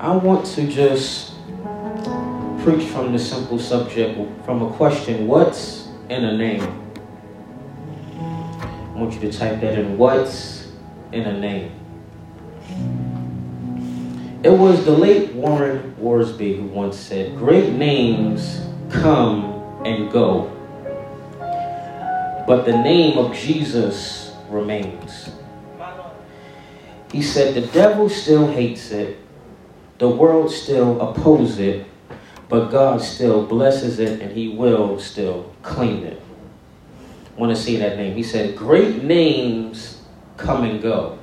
I want to just preach from the simple subject, from a question what's in a name? I want you to type that in what's in a name? It was the late Warren Wiersbe who once said, Great names come and go, but the name of Jesus remains. He said, The devil still hates it, the world still opposes it, but God still blesses it and he will still claim it. I want to see that name. He said, Great names come and go,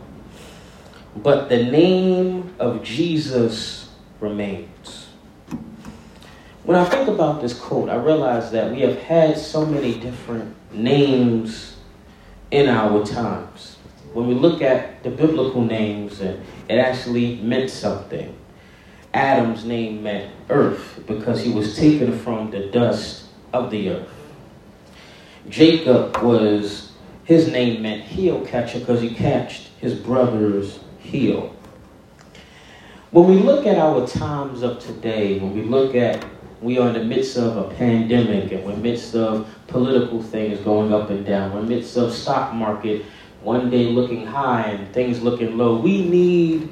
but the name of Jesus remains. When I think about this quote, I realize that we have had so many different names in our times when we look at the biblical names, it actually meant something. Adam's name meant earth because he was taken from the dust of the earth. Jacob was, his name meant heel catcher because he catched his brother's heel. When we look at our times of today, when we look at we are in the midst of a pandemic and we're in the midst of political things going up and down, we're in the midst of stock market one day looking high and things looking low. We need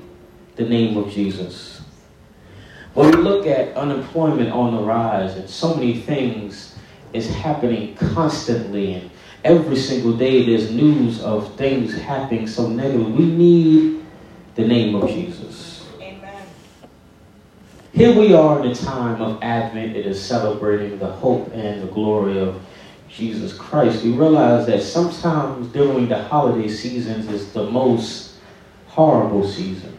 the name of Jesus. When we look at unemployment on the rise and so many things is happening constantly and every single day there's news of things happening so negative, we need the name of Jesus. Amen. Here we are in the time of Advent. It is celebrating the hope and the glory of Jesus Christ, we realize that sometimes during the holiday seasons is the most horrible season.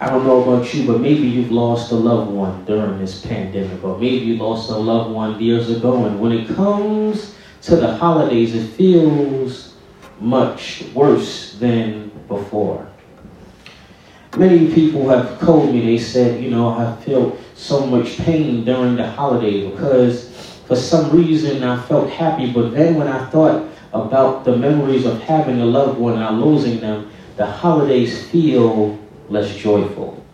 I don't know about you, but maybe you've lost a loved one during this pandemic, or maybe you lost a loved one years ago. And when it comes to the holidays, it feels much worse than before. Many people have told me, they said, you know, I felt so much pain during the holiday because for some reason I felt happy, but then when I thought about the memories of having a loved one and losing them, the holidays feel less joyful.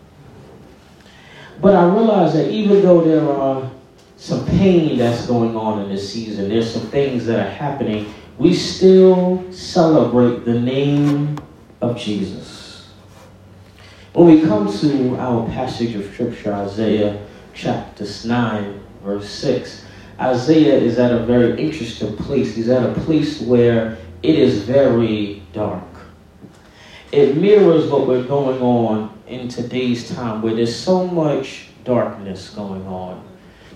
But I realize that even though there are some pain that's going on in this season, there's some things that are happening, we still celebrate the name of Jesus. When we come to our passage of Scripture, Isaiah chapter 9, verse 6, Isaiah is at a very interesting place. He's at a place where it is very dark. It mirrors what we're going on in today's time where there's so much darkness going on.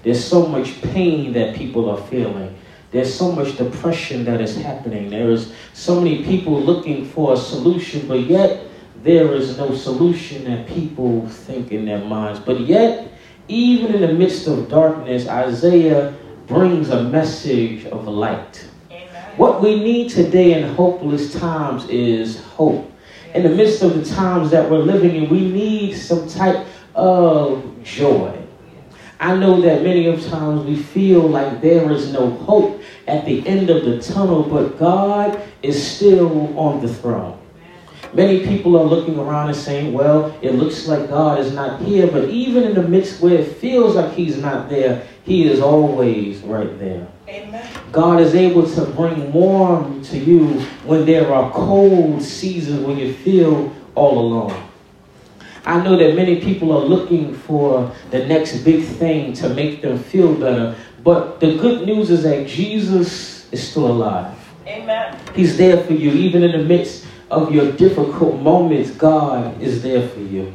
There's so much pain that people are feeling. There's so much depression that is happening. There is so many people looking for a solution, but yet there is no solution that people think in their minds. But yet, even in the midst of darkness, Isaiah brings a message of light. Amen. What we need today in hopeless times is hope. In the midst of the times that we're living in, we need some type of joy. I know that many of times we feel like there is no hope at the end of the tunnel, but God is still on the throne. Many people are looking around and saying, well, it looks like God is not here, but even in the midst where it feels like He's not there, He is always right there. Amen. God is able to bring warm to you when there are cold seasons when you feel all alone. I know that many people are looking for the next big thing to make them feel better, but the good news is that Jesus is still alive. Amen. He's there for you, even in the midst of your difficult moments, God is there for you.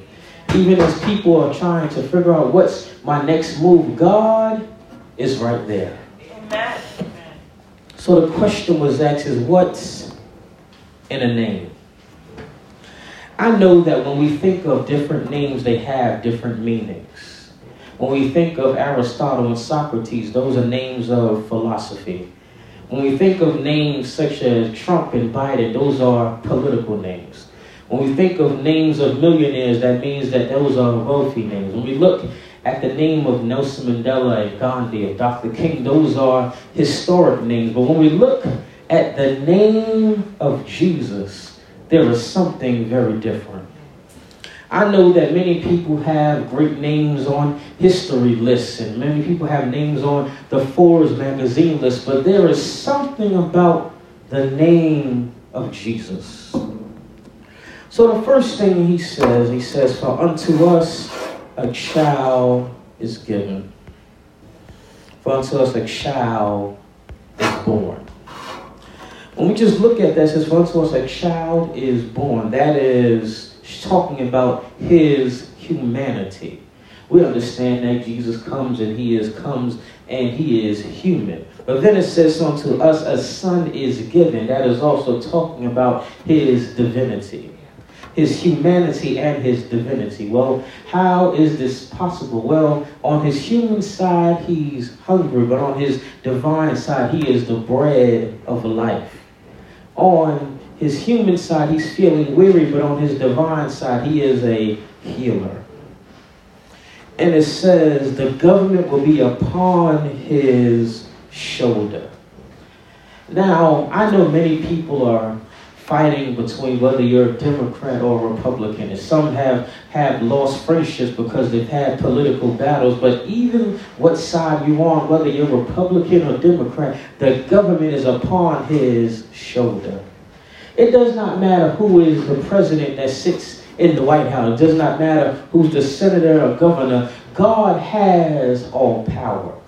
Even as people are trying to figure out what's my next move, God is right there. So the question was asked is what's in a name? I know that when we think of different names, they have different meanings. When we think of Aristotle and Socrates, those are names of philosophy. When we think of names such as Trump and Biden, those are political names. When we think of names of millionaires, that means that those are wealthy names. When we look at the name of Nelson Mandela and Gandhi and Dr. King, those are historic names. But when we look at the name of Jesus, there is something very different. I know that many people have great names on history lists, and many people have names on the Forbes magazine list, but there is something about the name of Jesus. So the first thing he says, he says, For unto us a child is given. For unto us a child is born. When we just look at that, it says, For unto us a child is born. That is talking about his humanity. We understand that Jesus comes and he is comes and he is human. But then it says unto us a son is given. That is also talking about his divinity. His humanity and his divinity. Well, how is this possible? Well, on his human side, he's hungry, but on his divine side, he is the bread of life. On his human side, he's feeling weary, but on his divine side, he is a healer. And it says, the government will be upon his shoulder. Now, I know many people are fighting between whether you're a Democrat or a Republican. And some have, have lost friendships because they've had political battles. But even what side you're on, whether you're Republican or Democrat, the government is upon his shoulder. It does not matter who is the president that sits in the White House. It does not matter who's the senator or governor. God has all power.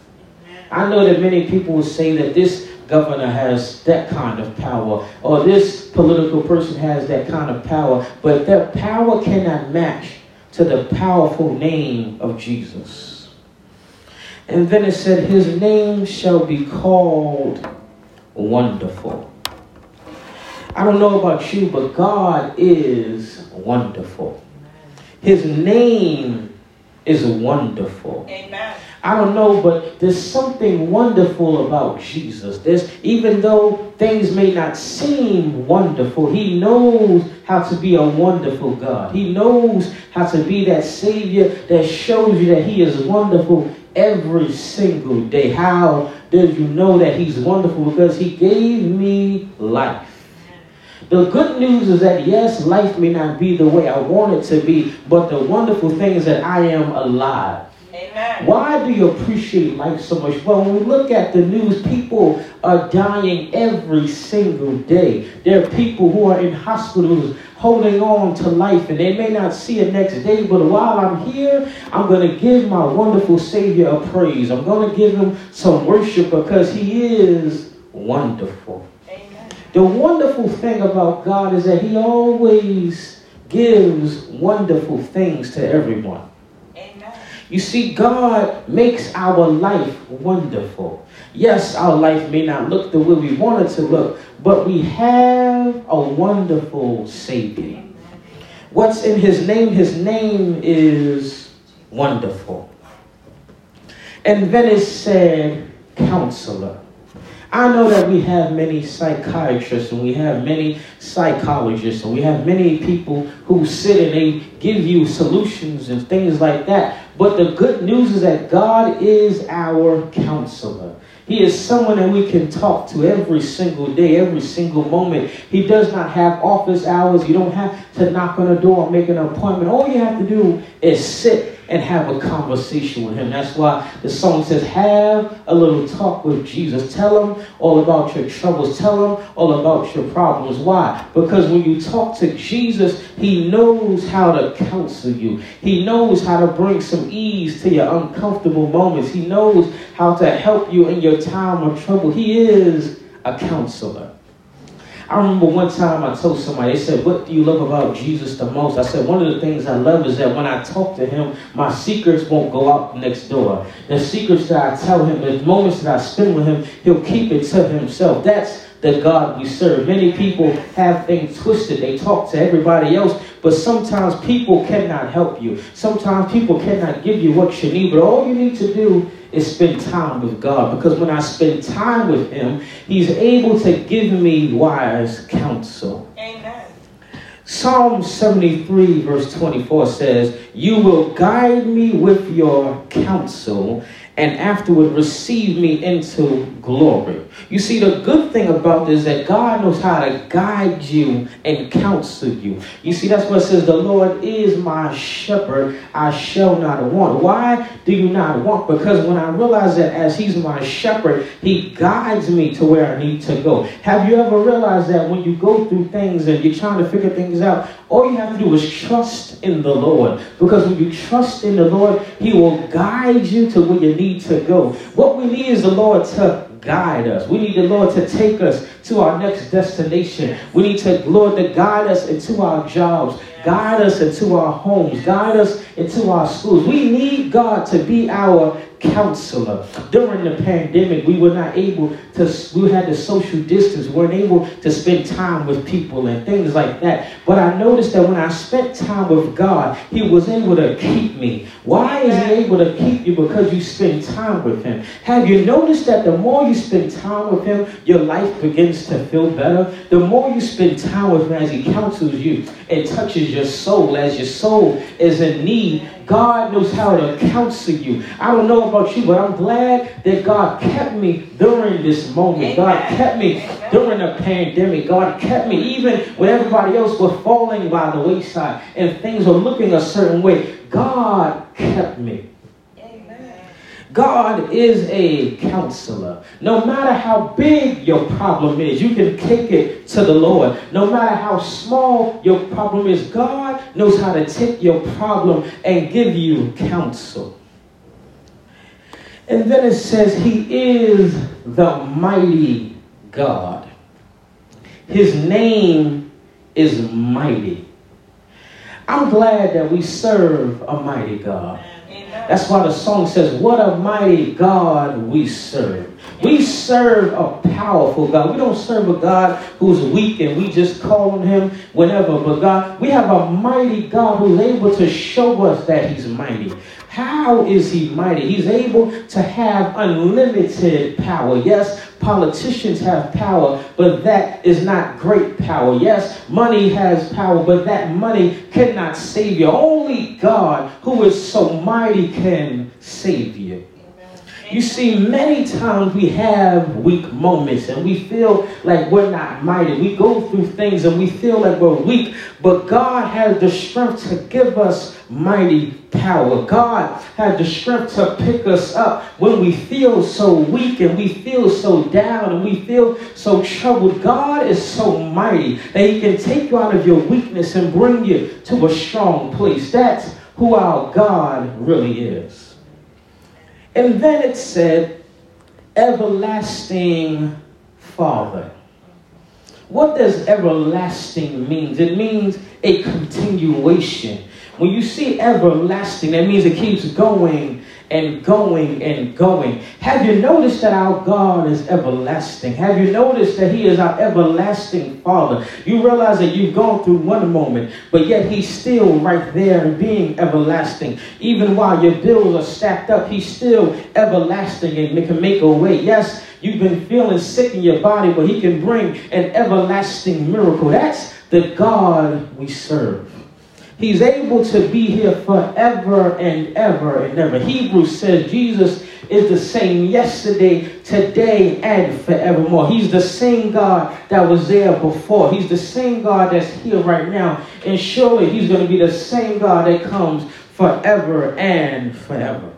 I know that many people will say that this governor has that kind of power or this political person has that kind of power, but their power cannot match to the powerful name of Jesus. And then it said, His name shall be called Wonderful. I don't know about you, but God is wonderful. His name is wonderful. Amen. I don't know, but there's something wonderful about Jesus. There's even though things may not seem wonderful, he knows how to be a wonderful God. He knows how to be that Savior that shows you that He is wonderful every single day. How does you know that He's wonderful? Because He gave me life. The good news is that yes, life may not be the way I want it to be, but the wonderful thing is that I am alive. Amen. Why do you appreciate life so much? Well, when we look at the news, people are dying every single day. There are people who are in hospitals holding on to life and they may not see it next day, but while I'm here, I'm going to give my wonderful Savior a praise. I'm going to give him some worship because he is wonderful. The wonderful thing about God is that He always gives wonderful things to everyone. Amen. You see, God makes our life wonderful. Yes, our life may not look the way we want it to look, but we have a wonderful Savior. What's in His name? His name is wonderful. And then it said, Counselor. I know that we have many psychiatrists and we have many psychologists and we have many people who sit and they give you solutions and things like that. But the good news is that God is our counselor. He is someone that we can talk to every single day, every single moment. He does not have office hours. You don't have to knock on a door or make an appointment. All you have to do is sit and have a conversation with him. That's why the song says, have a little talk with Jesus. Tell him all about your troubles. Tell him all about your problems. Why? Because when you talk to Jesus, he knows how to counsel you. He knows how to bring some ease to your uncomfortable moments. He knows how to help you in your time of trouble. He is a counselor. I remember one time I told somebody, they said, What do you love about Jesus the most? I said, One of the things I love is that when I talk to him, my secrets won't go out next door. The secrets that I tell him, the moments that I spend with him, he'll keep it to himself. That's the God we serve. Many people have things twisted. They talk to everybody else, but sometimes people cannot help you. Sometimes people cannot give you what you need, but all you need to do is spend time with God. Because when I spend time with Him, He's able to give me wise counsel. Amen. Psalm 73, verse 24 says, You will guide me with your counsel and afterward receive me into glory. You see, the good thing about this is that God knows how to guide you and counsel you. You see, that's what it says, the Lord is my shepherd, I shall not want. Why do you not want? Because when I realize that as he's my shepherd, he guides me to where I need to go. Have you ever realized that when you go through things and you're trying to figure things out, all you have to do is trust in the Lord. Because when you trust in the Lord, he will guide you to where you need to go. What we need is the Lord to guide us. We need the Lord to take us to our next destination. We need to, Lord, to guide us into our jobs, guide us into our homes, guide us into our schools. We need God to be our counselor. During the pandemic, we were not able to, we had the social distance, we weren't able to spend time with people and things like that. But I noticed that when I spent time with God, He was able to keep me. Why is He able to keep you? Because you spend time with Him. Have you noticed that the more you spend time with Him, your life begins to feel better? The more you spend time with Him as He counsels you, and touches your soul. As your soul is in need, God knows how to counsel you. I don't know about you, but I'm glad that God kept me during this moment. God kept me during the pandemic. God kept me even when everybody else was falling by the wayside and things were looking a certain way. God kept me. God is a counselor. No matter how big your problem is, you can take it to the Lord. No matter how small your problem is, God knows how to take your problem and give you counsel. And then it says, He is the mighty God. His name is mighty. I'm glad that we serve a mighty God. That's why the song says, What a mighty God we serve. We serve a powerful God. We don't serve a God who's weak and we just call on him whenever. But God, we have a mighty God who's able to show us that he's mighty. How is he mighty? He's able to have unlimited power. Yes, politicians have power, but that is not great power. Yes, money has power, but that money cannot save you. Only God, who is so mighty, can save you. You see, many times we have weak moments and we feel like we're not mighty. We go through things and we feel like we're weak, but God has the strength to give us mighty power. God has the strength to pick us up when we feel so weak and we feel so down and we feel so troubled. God is so mighty that He can take you out of your weakness and bring you to a strong place. That's who our God really is. And then it said, everlasting Father. What does everlasting mean? It means a continuation. When you see everlasting, that means it keeps going and going and going. Have you noticed that our God is everlasting? Have you noticed that He is our everlasting Father? You realize that you've gone through one moment, but yet He's still right there and being everlasting. Even while your bills are stacked up, He's still everlasting and can make a way. Yes, you've been feeling sick in your body, but He can bring an everlasting miracle. That's the God we serve. He's able to be here forever and ever and ever. Hebrews says Jesus is the same yesterday, today, and forevermore. He's the same God that was there before. He's the same God that's here right now. And surely he's going to be the same God that comes forever and forever.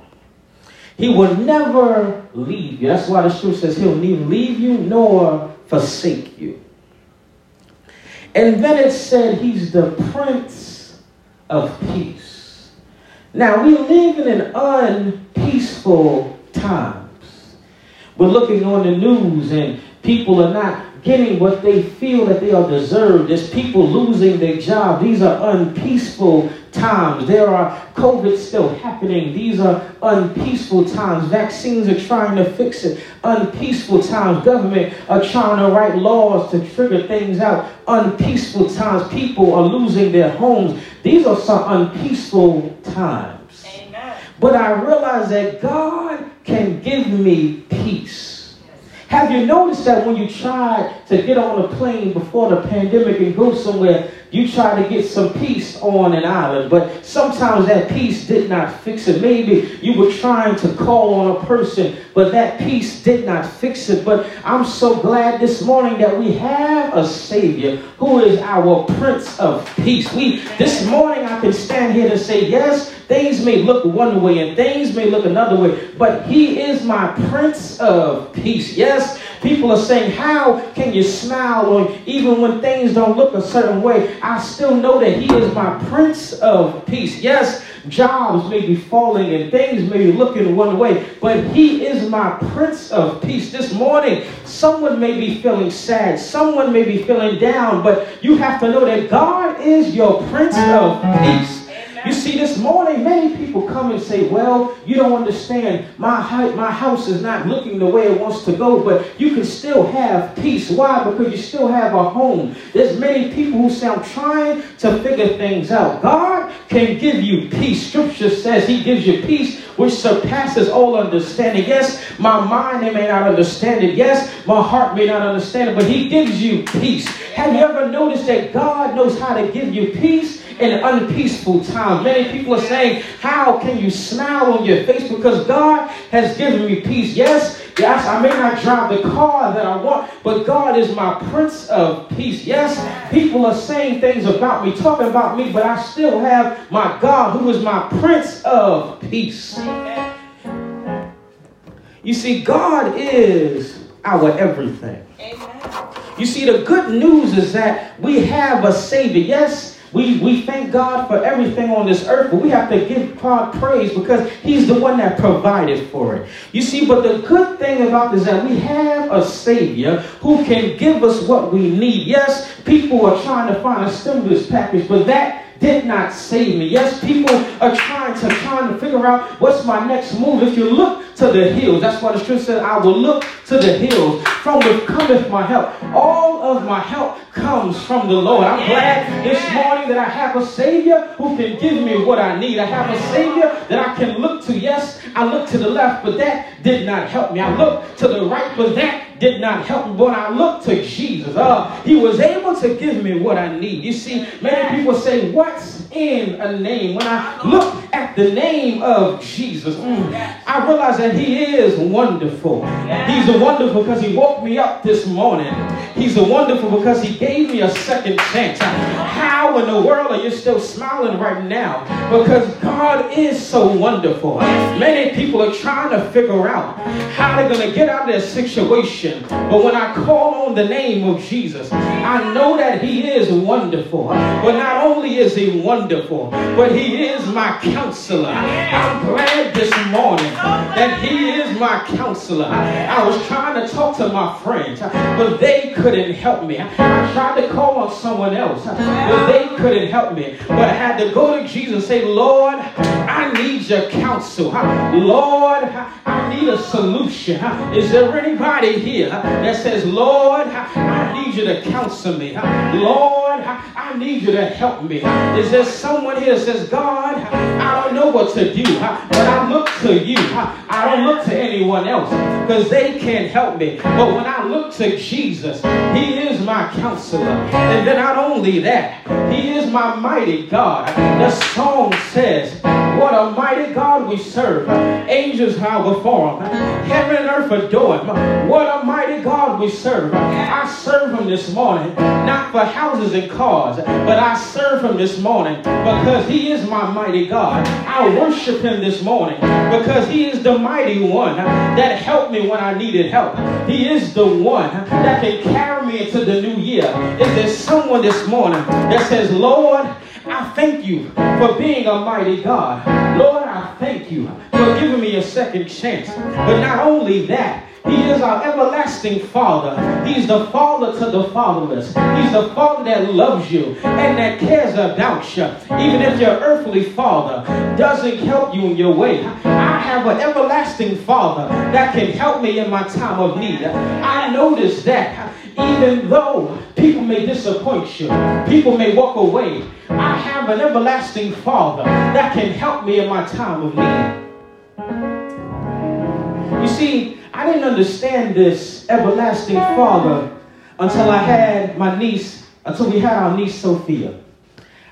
He will never leave you. That's why the scripture says he'll neither leave you nor forsake you. And then it said he's the prince of peace. Now, we live in an unpeaceful times. We're looking on the news and people are not getting what they feel that they are deserved. There's people losing their job. These are unpeaceful times. There are COVID still happening. These are unpeaceful times. Vaccines are trying to fix it. Unpeaceful times. Government are trying to write laws to trigger things out. Unpeaceful times. People are losing their homes. These are some unpeaceful times. Amen. But I realize that God can give me peace. Have you noticed that when you tried to get on a plane before the pandemic and go somewhere, you tried to get some peace on an island, but sometimes that peace did not fix it. Maybe you were trying to call on a person, but that peace did not fix it. But I'm so glad this morning that we have a Savior who is our Prince of Peace. We this morning I can stand here to say, yes, things may look one way and things may look another way, but He is my Prince of Peace. Yes, People are saying, How can you smile or even when things don't look a certain way? I still know that He is my Prince of Peace. Yes, jobs may be falling and things may be looking one way, but He is my Prince of Peace. This morning, someone may be feeling sad, someone may be feeling down, but you have to know that God is your Prince of Peace. You see, this morning, many people come and say, well, you don't understand. My, my house is not looking the way it wants to go, but you can still have peace. Why? Because you still have a home. There's many people who say, I'm trying to figure things out. God can give you peace. Scripture says he gives you peace which surpasses all understanding. Yes, my mind may not understand it. Yes, my heart may not understand it, but he gives you peace. Have you ever noticed that God knows how to give you peace? In unpeaceful time. Many people are saying, How can you smile on your face? Because God has given me peace. Yes, yes, I may not drive the car that I want, but God is my Prince of Peace. Yes, people are saying things about me, talking about me, but I still have my God who is my Prince of Peace. You see, God is our everything. You see, the good news is that we have a Savior. Yes, we, we thank God for everything on this earth, but we have to give God praise because He's the one that provided for it. You see, but the good thing about this is that we have a Savior who can give us what we need. Yes, people are trying to find a stimulus package, but that did not save me. Yes, people are trying to trying to figure out what's my next move. If you look to the hills, that's why the scripture said, I will look to the hills. From which cometh my help. All of my help comes from the Lord. I'm glad this morning that I have a Savior who can give me what I need. I have a Savior that I can look to. Yes, I look to the left, but that did not help me. I look to the right, but that did not help me. But I looked to Jesus. Uh, he was able to give me what I need. You see, many people say, What's in a name? When I look at the name of Jesus, mm, I realize that He is wonderful. He's a wonderful because He woke me up this morning. He's a wonderful because He gave me a second chance. How in the world are you still smiling right now? Because God is so wonderful. Many people are trying to figure out how they're going to get out of their situation. But when I call on the name of Jesus, I know that he is wonderful. But not only is he wonderful, but he is my counselor. I'm glad this morning that he is my counselor. I was trying to talk to my friends, but they couldn't help me. I tried to call on someone else, but they couldn't help me. But I had to go to Jesus and say, Lord, I need your counsel. Lord, I need a solution. Is there anybody here? here that says, Lord, I need you to counsel me. Lord, I need you to help me. Is there someone here that says, God, I don't know what to do, but I look to you. I don't look to anyone else because they can't help me. But when I look to Jesus, he is my counselor. And then not only that, he is my mighty God. The song says, what a mighty God we serve. Angels bow before him. Heaven and earth adore him. What a God we serve. I serve him this morning, not for houses and cars, but I serve him this morning because he is my mighty God. I worship him this morning because he is the mighty one that helped me when I needed help. He is the one that can carry me into the new year. Is there someone this morning that says, Lord, I thank you for being a mighty God. Lord, I thank you for giving me a second chance. But not only that, he is our everlasting Father. He's the Father to the fatherless. He's the Father that loves you and that cares about you. Even if your earthly Father doesn't help you in your way, I have an everlasting Father that can help me in my time of need. I notice that even though people may disappoint you, people may walk away, I have an everlasting Father that can help me in my time of need. You see, I didn't understand this everlasting Father until I had my niece, until we had our niece Sophia.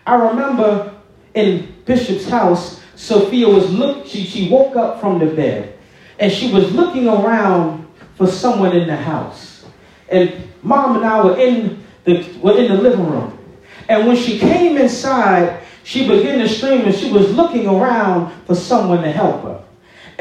I remember in Bishop's house, Sophia was look. She she woke up from the bed, and she was looking around for someone in the house. And mom and I were in the were in the living room, and when she came inside, she began to scream, and she was looking around for someone to help her.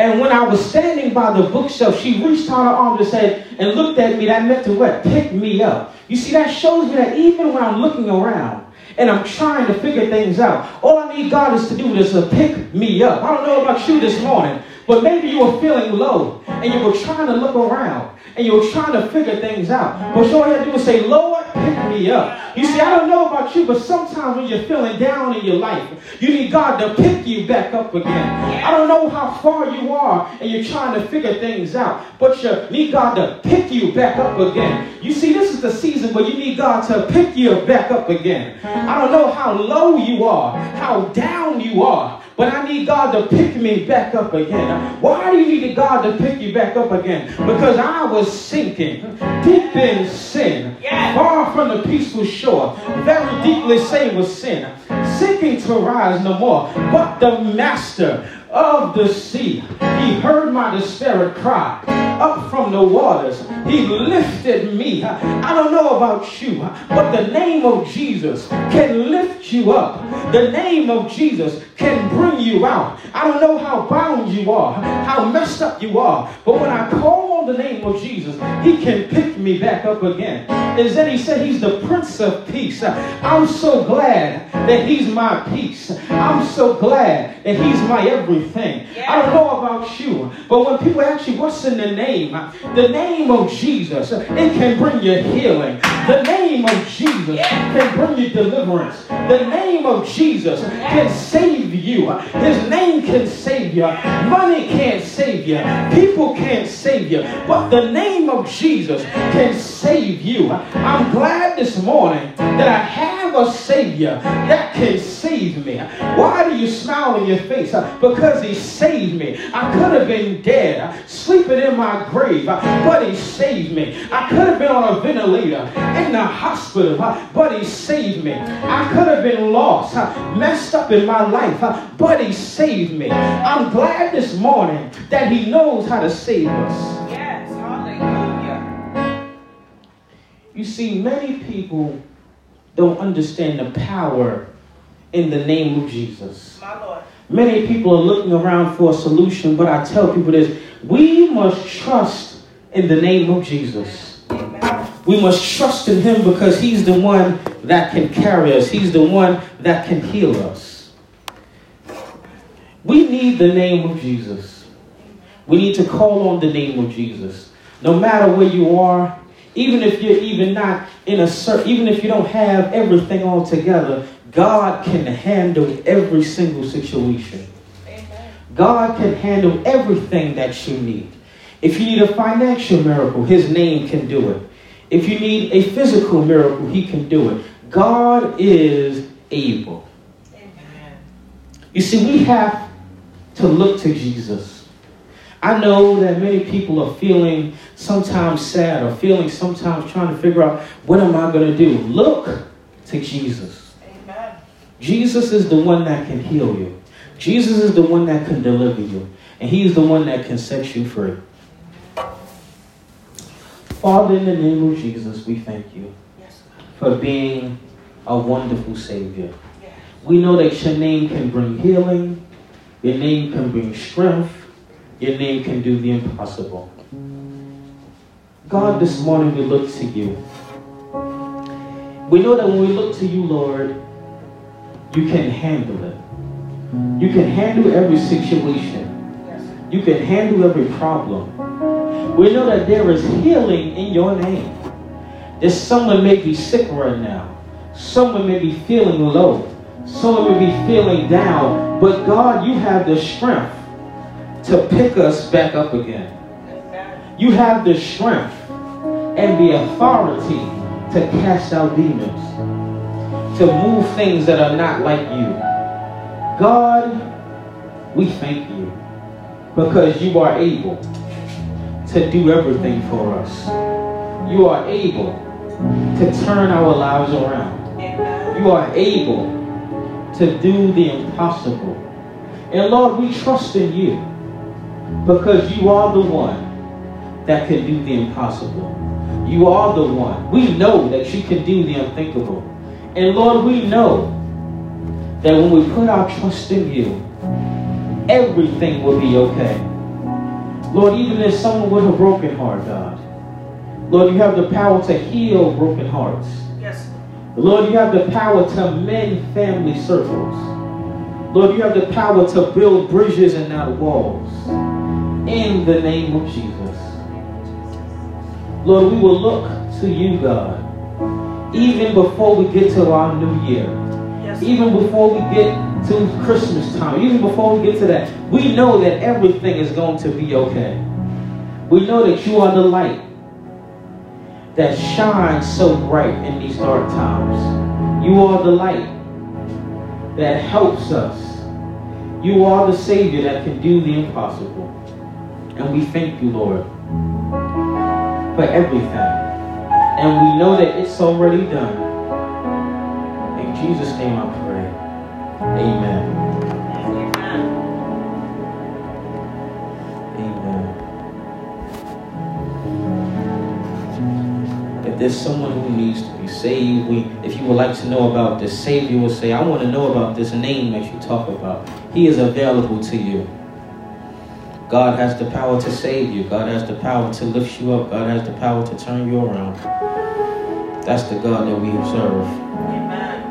And when I was standing by the bookshelf, she reached out her arm and said, and looked at me. That meant to what? Pick me up. You see, that shows me that even when I'm looking around and I'm trying to figure things out, all I need God is to do is to pick me up. I don't know about you this morning, but maybe you were feeling low and you were trying to look around and you were trying to figure things out. But all you have to do is say, Lord, pick me up. You see, I don't know about you, but sometimes when you're feeling down in your life, you need God to pick you back up again. I don't know how far you are and you're trying to figure things out, but you need God to pick you back up again. You see, this is the season where you need God to pick you back up again. I don't know how low you are, how down you are, but I need God to pick me back up again. Why do you need God to pick you back up again? Because I was sinking deep in sin, far from the peaceful shore, very deeply stained with sin, sinking to rise no more. But the master of the sea. He heard my despaired cry up from the waters. He lifted me. I don't know about you, but the name of Jesus can lift you up. The name of Jesus can bring you out. I don't know how bound you are, how messed up you are, but when I call on the name of Jesus, he can pick me back up again. And then he said he's the Prince of Peace. I'm so glad that he's my peace. I'm so glad that he's my everything. Yeah. I don't know about you, but when people ask you what's in the name, the name of Jesus, it can bring you healing. The name of Jesus can bring you deliverance. The name of Jesus can save you. His name can save you. Money can't save you. People can't save you. But the name of Jesus can save you. I'm glad this morning that I have a Savior that can save me. Why do you smile on your face? Because He saved me. I could have been dead, sleeping in my grave, but He saved me. I could have been on a ventilator in the hospital, but He saved me. I could have been lost, messed up in my life, but He saved me. I'm glad this morning that He knows how to save us. Yes, hallelujah. You see, many people don't understand the power in the name of Jesus. My Lord. Many people are looking around for a solution, but I tell people this we must trust in the name of Jesus. Amen. We must trust in Him because He's the one that can carry us, He's the one that can heal us. We need the name of Jesus. We need to call on the name of Jesus. No matter where you are, even if you're even not in a certain, even if you don't have everything all together, God can handle every single situation. Amen. God can handle everything that you need. If you need a financial miracle, His name can do it. If you need a physical miracle, He can do it. God is able. Amen. You see, we have to look to Jesus. I know that many people are feeling sometimes sad or feeling sometimes trying to figure out what am I going to do? Look to Jesus. Amen. Jesus is the one that can heal you. Jesus is the one that can deliver you. And he is the one that can set you free. Father, in the name of Jesus, we thank you Yes. for being a wonderful Savior. Yes. We know that your name can bring healing, your name can bring strength, your name can do the impossible. God, this morning we look to you. We know that when we look to you, Lord, you can handle it. You can handle every situation. You can handle every problem. We know that there is healing in your name. There's someone may be sick right now. Someone may be feeling low. Someone may be feeling down. But God, you have the strength to pick us back up again. You have the strength and the authority to cast out demons, to move things that are not like you. God, we thank you because you are able to do everything for us. You are able to turn our lives around. You are able to do the impossible. And Lord, we trust in you because you are the one that can do the impossible. You are the one. We know that you can do the unthinkable. And Lord, we know that when we put our trust in you, everything will be okay. Lord, even if someone with a broken heart, God, Lord, you have the power to heal broken hearts. Yes. Lord, you have the power to mend family circles. Lord, you have the power to build bridges and not walls. In the name of Jesus. Lord, we will look to you, God, even before we get to our new year. Yes. Even before we get to Christmas time, even before we get to that, we know that everything is going to be okay. We know that you are the light that shines so bright in these dark times. You are the light that helps us. You are the Savior that can do the impossible. And we thank you, Lord, for everything. And we know that it's already done. In Jesus' name I pray. Amen. Amen. If there's someone who needs to be saved, we, if you would like to know about this, Savior will say, I want to know about this name that you talk about. He is available to you. God has the power to save you. God has the power to lift you up. God has the power to turn you around. That's the God that we serve. Amen.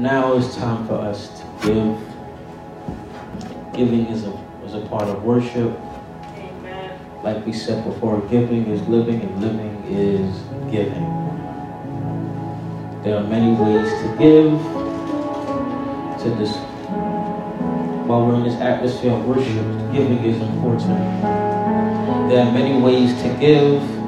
Now it's time for us to give. Giving is a, is a part of worship. Amen. Like we said before, giving is living and living is giving. There are many ways to give. To this, while we're in this atmosphere of worship, giving is important. There are many ways to give.